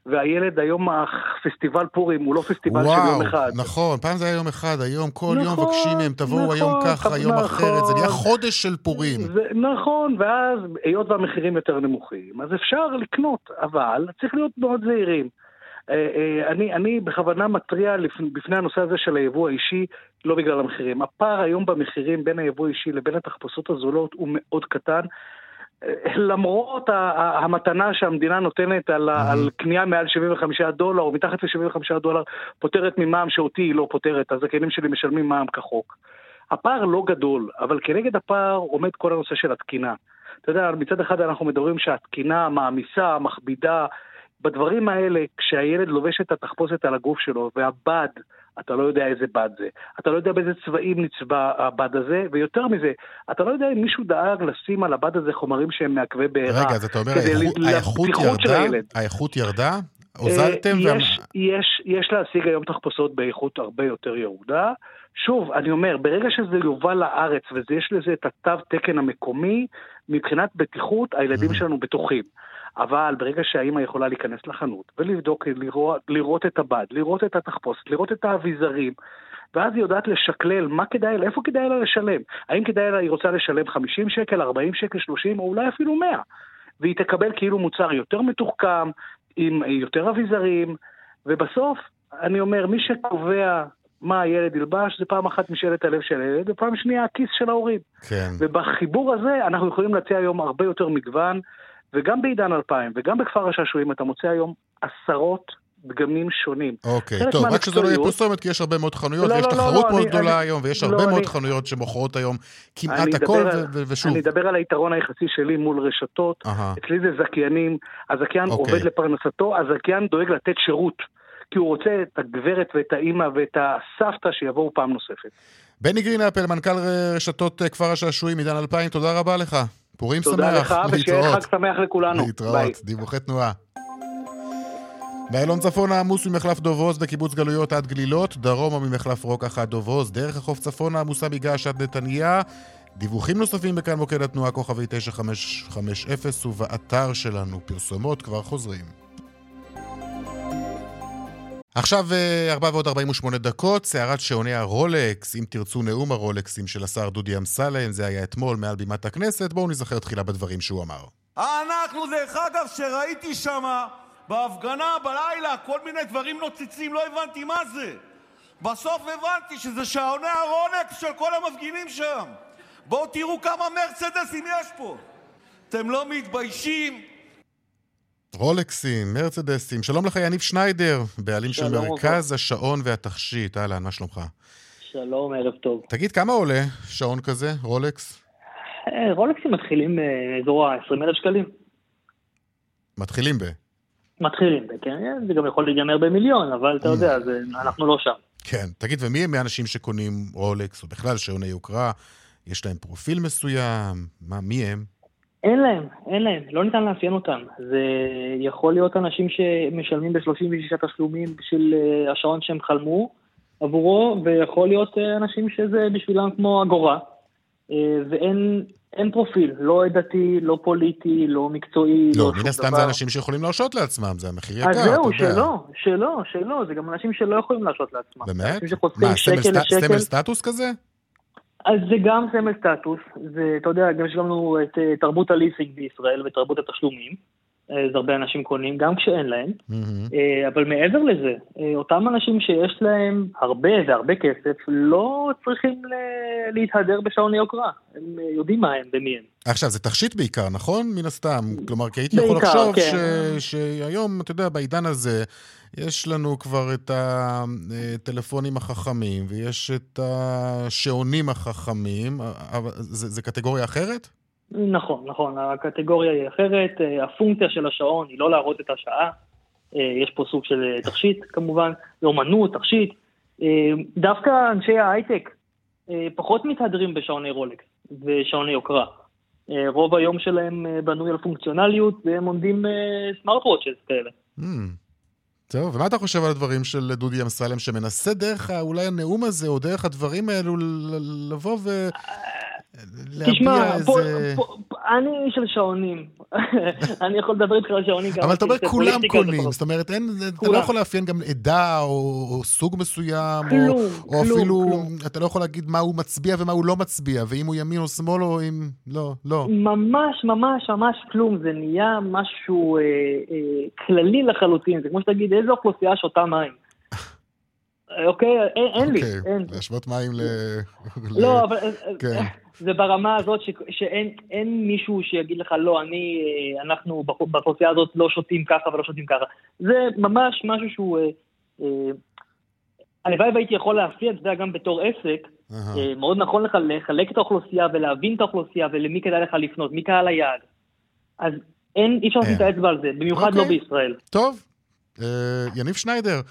והילד היום, הפסטיבל פורים הוא לא פסטיבל וואו, של יום אחד. נכון, פעם זה היה יום אחד, היום כל נכון, יום מבקשים מהם, תבואו נכון, היום ככה, היום נכון, אחרת, זה נהיה חודש של פורים. זה, נכון, ואז, היות והמחירים יותר נמוכים, אז אפשר לקנות, אבל צריך להיות מאוד זהירים. אה, אה, אני, אני בכוונה מתריע בפני הנושא הזה של היבוא האישי, לא בגלל המחירים. הפער היום במחירים בין היבוא האישי לבין התחפושות הזולות הוא מאוד קטן. אה, למרות המתנה שהמדינה נותנת על, על קנייה מעל 75 דולר או מתחת ל-75 דולר פותרת ממע"מ שאותי היא לא פותרת, הזכיינים שלי משלמים מע"מ כחוק. הפער לא גדול, אבל כנגד הפער עומד כל הנושא של התקינה. אתה יודע, מצד אחד אנחנו מדברים שהתקינה מעמיסה, מכבידה, בדברים האלה, כשהילד לובש את התחפושת על הגוף שלו, והבד, אתה לא יודע איזה בד זה. אתה לא יודע באיזה צבעים נצבע הבד הזה, ויותר מזה, אתה לא יודע אם מישהו דאג לשים על הבד הזה חומרים שהם מעכבי בעירה. רגע, אז אתה אומר, האיכות ירדה? האיכות ירדה? הוזלתם? יש, וה... יש, יש להשיג היום תחפושות באיכות הרבה יותר ירודה. שוב, אני אומר, ברגע שזה יובא לארץ ויש לזה את התו תקן המקומי, מבחינת בטיחות, הילדים שלנו בטוחים. אבל ברגע שהאימא יכולה להיכנס לחנות ולבדוק, לראות, לראות את הבד, לראות את התחפושת, לראות את האביזרים, ואז היא יודעת לשקלל מה כדאי לה, איפה כדאי לה לשלם. האם כדאי לה, היא רוצה לשלם 50 שקל, 40 שקל, 30 או אולי אפילו 100. והיא תקבל כאילו מוצר יותר מתוחכם, עם יותר אביזרים, ובסוף, אני אומר, מי שקובע מה הילד ילבש, זה פעם אחת משאלת הלב של הילד, ופעם שנייה הכיס של ההורים. כן. ובחיבור הזה אנחנו יכולים להציע היום הרבה יותר מגוון, וגם בעידן 2000 וגם בכפר השעשועים אתה מוצא היום עשרות דגמים שונים. אוקיי, טוב, רק שזה לא יהיה פרסומת, כי יש הרבה מאוד חנויות, לא, ויש לא, תחרות לא, מאוד אני, גדולה אני, היום, ויש לא, הרבה אני, מאוד חנויות שמוכרות היום כמעט הכל, על, ו- ושוב. אני אדבר על היתרון היחסי שלי מול רשתות, Aha. אצלי זה זכיינים, הזכיין אוקיי. עובד לפרנסתו, הזכיין דואג לתת שירות, כי הוא רוצה את הגברת ואת האימא ואת הסבתא שיבואו פעם נוספת. בני גרינאפל, מנכ"ל רשתות כפר השעשועים, עידן 2000, תודה רבה לך. פורים שמח. תודה לך, ושיהיה חג שמח לכולנו. להתראות, ביי. דיווחי תנועה. באיילון צפונה עמוס ממחלף דוב עוז בקיבוץ גלויות עד גלילות, דרומה ממחלף רוקח עד דוב עוז, דרך החוף צפונה עמוסה מגעש עד נתניה, דיווחים נוספים בכאן מוקד התנועה כוכבי 9550 ובאתר שלנו פרסומות כבר חוזרים. עכשיו 4 אה, ועוד 48 דקות, סערת שעוני הרולקס, אם תרצו נאום הרולקסים של השר דודי אמסלם, זה היה אתמול מעל בימת הכנסת, בואו נזכר תחילה בדברים שהוא אמר. אנחנו, דרך אגב, שראיתי שם בהפגנה בלילה כל מיני דברים נוצצים, לא הבנתי מה זה. בסוף הבנתי שזה שעוני הרולקס של כל המפגינים שם. בואו תראו כמה מרצדסים יש פה. אתם לא מתביישים? רולקסים, מרצדסים. שלום לך, יניב שניידר, בעלים של מרכז השעון והתכשיט. אהלן, מה שלומך? שלום, ערב טוב. תגיד, כמה עולה שעון כזה, רולקס? אה, רולקסים מתחילים באזור ה-20,000 שקלים. מתחילים ב? מתחילים ב, כן. זה גם יכול להיגמר במיליון, אבל אתה. יודע, אנחנו לא שם. כן. תגיד, ומי הם האנשים שקונים רולקס, או בכלל שעוני יוקרה? יש להם פרופיל מסוים? מה, מי הם? אין להם, אין להם, לא ניתן לאפיין אותם. זה יכול להיות אנשים שמשלמים ב-36 תשלומים בשביל אה, השעון שהם חלמו עבורו, ויכול להיות אה, אנשים שזה בשבילם כמו אגורה, אה, ואין אין פרופיל, לא עדתי, לא פוליטי, לא מקצועי, לא, לא מן הסתם זה אנשים שיכולים להרשות לעצמם, זה המחיר יקר, אתה יודע. אז זהו, שלא, שלא, שלא, זה גם אנשים שלא יכולים להרשות לעצמם. באמת? מה, סמל סטטוס כזה? אז זה גם סמל סטטוס, זה, אתה יודע, גם יש לנו את uh, תרבות הליסינג בישראל ותרבות התשלומים, uh, זה הרבה אנשים קונים, גם כשאין להם, mm-hmm. אבל מעבר לזה, אותם אנשים שיש להם הרבה והרבה כסף, לא צריכים להתהדר בשעוני יוקרה, הם יודעים מה הם ומי הם. עכשיו, זה תכשיט בעיקר, נכון? מן הסתם. כלומר, כי הייתי בעיקר, יכול לחשוב כן. ש- שהיום, אתה יודע, בעידן הזה, יש לנו כבר את הטלפונים החכמים, ויש את השעונים החכמים, אבל זה, זה קטגוריה אחרת? נכון, נכון, הקטגוריה היא אחרת, הפונקציה של השעון היא לא להראות את השעה, יש פה סוג של תכשיט כמובן, אומנות, תכשיט. דווקא אנשי ההייטק פחות מתהדרים בשעוני רולקס ושעוני יוקרה. רוב היום שלהם בנוי על פונקציונליות והם עומדים סמארט וואצ'ס כאלה. Mm. טוב, ומה אתה חושב על הדברים של דודי אמסלם, שמנסה דרך אולי הנאום הזה, או דרך הדברים האלו, לבוא ו... תשמע, איזה... פה, פה, אני איש של שעונים. אני יכול לדבר איתך על שעונים. אבל אתה אומר כולם קונים, זאת אומרת, אין, אתה לא יכול לאפיין גם עדה או, או סוג מסוים, כלום, או, או כלום, אפילו, כלום. אתה לא יכול להגיד מה הוא מצביע ומה הוא לא מצביע, ואם הוא ימין או שמאל או אם... לא, לא. ממש, ממש, ממש כלום. זה נהיה משהו אה, אה, כללי לחלוטין. זה כמו שתגיד, איזה אוכלוסייה שותה מים. אוקיי, אין, אין לי, אוקיי, אין. להשוות מים ל... לא, אבל... זה ברמה הזאת ש, שאין מישהו שיגיד לך, לא, אני, אה, אנחנו באוכלוסייה הזאת לא שותים ככה ולא שותים ככה. זה ממש משהו שהוא... אה, אה, הלוואי והייתי יכול לאפיין, אתה יודע, גם בתור עסק, uh-huh. מאוד נכון לך לחלק את האוכלוסייה ולהבין את האוכלוסייה ולמי כדאי לך לפנות, מי קהל היעד. אז אין, אי אפשר לשים את האצבע על זה, במיוחד okay. לא אוקיי. בישראל. טוב, uh, יניב שניידר,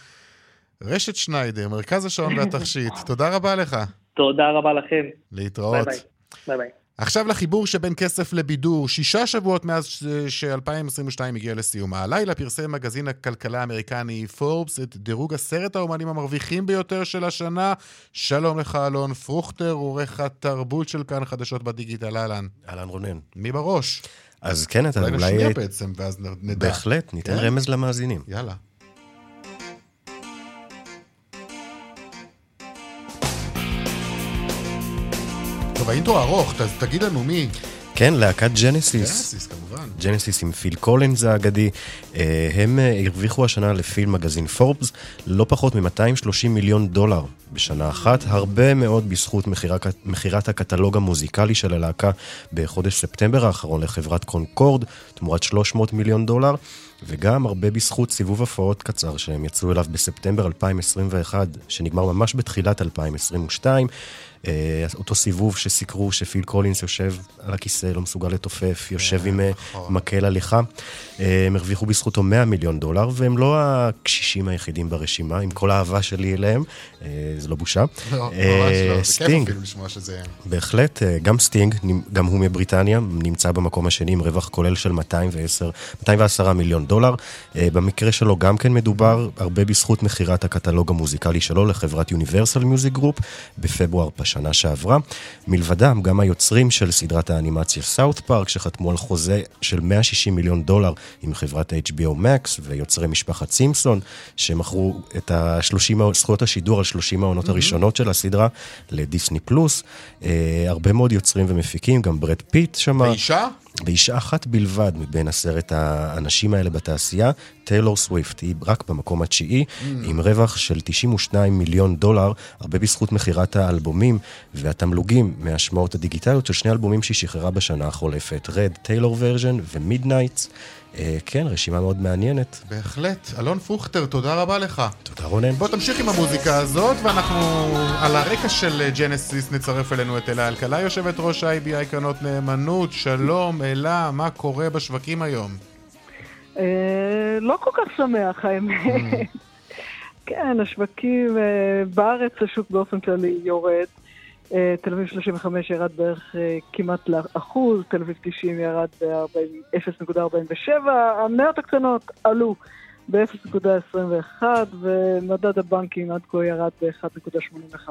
רשת שניידר, מרכז השעון והתכשיט, תודה רבה לך. תודה רבה לכם. להתראות. ביי ביי. ביי ביי. עכשיו לחיבור שבין כסף לבידור, שישה שבועות מאז ש-2022 הגיע לסיומה. הלילה פרסם מגזין הכלכלה האמריקני פורבס את דירוג עשרת האומנים המרוויחים ביותר של השנה. שלום לך, אלון פרוכטר, עורך התרבות של כאן חדשות בדיגיטל, אהלן. אהלן רונן. מי בראש? אז כן, אתה אולי... אולי נשמיע בעצם, ואז נדע. בהחלט, ניתן? רמז למאזינים. יאללה. טוב, האינטרו ארוך, אז תגיד לנו מי. כן, להקת ג'נסיס. ג'נסיס, כמובן. ג'נסיס עם פיל קולינס האגדי. אה, הם אה, הרוויחו השנה לפי מגזין פורבס לא פחות מ-230 מיליון דולר בשנה אחת, הרבה מאוד בזכות מכירת הקטלוג המוזיקלי של הלהקה בחודש ספטמבר האחרון לחברת קונקורד, תמורת 300 מיליון דולר. וגם הרבה בזכות סיבוב הופעות קצר שהם יצאו אליו בספטמבר 2021, שנגמר ממש בתחילת 2022. אה, אותו סיבוב שסיקרו שפיל קולינס יושב על הכיסא, לא מסוגל לתופף, יושב עם אה, נכון. מקל הליכה. הם הרוויחו בזכותו 100 מיליון דולר, והם לא הקשישים היחידים ברשימה, עם כל האהבה שלי אליהם, זה לא בושה. לא, ממש לא, זה כיף אפילו לשמוע שזה... בהחלט, גם סטינג, גם הוא מבריטניה, נמצא במקום השני עם רווח כולל של 210, 210 מיליון דולר. במקרה שלו גם כן מדובר הרבה בזכות מכירת הקטלוג המוזיקלי שלו לחברת יוניברסל מיוזיק גרופ בפברואר בשנה שעברה. מלבדם, גם היוצרים של סדרת האנימציה סאוט פארק, שחתמו על חוזה של 160 מיליון דולר עם חברת HBO Max, ויוצרי משפחת סימפסון, שמכרו את ה-30, זכויות השידור על 30 העונות mm-hmm. הראשונות של הסדרה לדיסני פלוס. אה, הרבה מאוד יוצרים ומפיקים, גם ברד פיט שמע. ואישה? ואישה אחת בלבד מבין עשרת האנשים האלה בתעשייה, טיילור סוויפט, היא רק במקום התשיעי, mm. עם רווח של 92 מיליון דולר, הרבה בזכות מכירת האלבומים והתמלוגים מהשמעות הדיגיטליות של שני אלבומים שהיא שחררה בשנה החולפת, Red Taylor's Version ו Midnights. אה, כן, רשימה מאוד מעניינת. בהחלט. אלון פרוכטר, תודה רבה לך. תודה רונן. בוא תמשיך עם המוזיקה הזאת, ואנחנו על הרקע של ג'נסיס נצרף אלינו את אלה אלקלעי, יושבת ראש IBI קרנות נאמנות. שלום, אלה, מה קורה בשווקים היום? אה, לא כל כך שמח, האמת. Mm. כן, השווקים אה, בארץ, השוק באופן כללי יורד. אה, תל אביב 35 ירד בערך אה, כמעט לאחוז, תל אביב 90 ירד ב-0.47, המניות הקטנות עלו ב-0.21 ומדד הבנקים עד כה ירד ב-1.85.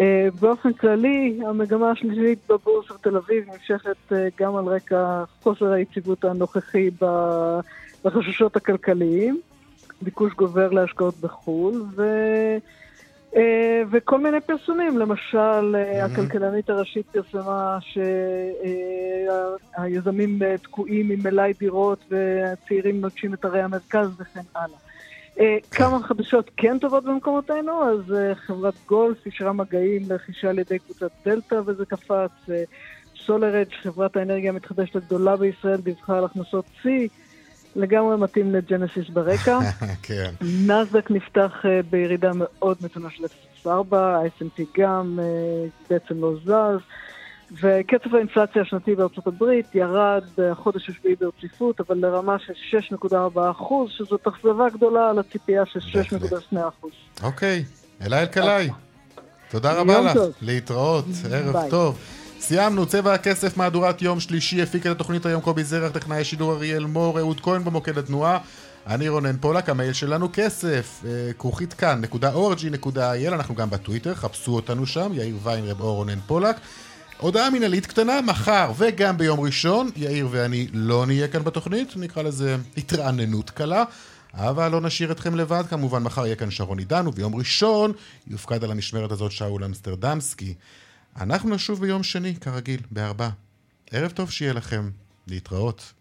אה, באופן כללי, המגמה השלישית בבורסה תל אביב נמשכת גם על רקע חוסר היציבות הנוכחי בחששות הכלכליים, ביקוש גובר להשקעות בחו"ל, ו... אה, וכל מיני פרסומים, למשל, mm-hmm. הכלכלנית הראשית פרסמה שהיזמים אה, תקועים עם מלאי דירות והצעירים נוטשים את ערי המרכז וכן הלאה. כמה חדשות כן טובות במקומותינו, אז חברת גולף אישרה מגעים לרכישה על ידי קבוצת דלתא וזה קפץ. סולרג', חברת האנרגיה המתחדשת הגדולה בישראל, דיווחה על הכנסות שיא. לגמרי מתאים לג'נסיס ברקע. כן. נסדק נפתח uh, בירידה מאוד מתונה של 0.4, ה-S&P גם uh, בעצם לא זז, וקצב האינפלציה השנתי בארצות הברית ירד בחודש השביעי ברציפות, אבל לרמה של 6.4 אחוז, שזאת אכזבה גדולה על הציפייה של 6.2 אחוז. אוקיי, אלה אלקלעי. תודה רבה לך, להתראות, ערב טוב. סיימנו, צבע הכסף, מהדורת יום שלישי, הפיק את התוכנית היום קובי זרח, טכנאי שידור אריאל מור, אהוד כהן במוקד התנועה. אני רונן פולק, המייל שלנו כסף, אה, כרוכית כאן, נקודה אורג'י, נקודה אייל, אנחנו גם בטוויטר, חפשו אותנו שם, יאיר ויינרב או רונן פולק. הודעה מנהלית קטנה, מחר וגם ביום ראשון, יאיר ואני לא נהיה כאן בתוכנית, נקרא לזה התרעננות קלה. אבל לא נשאיר אתכם לבד, כמובן מחר יהיה כאן שרון עידן, וביום ראשון יופקד על המשמרת הזאת שאול אמסטרדמסקי. אנחנו נשוב ביום שני, כרגיל, בארבע. ערב טוב שיהיה לכם. להתראות.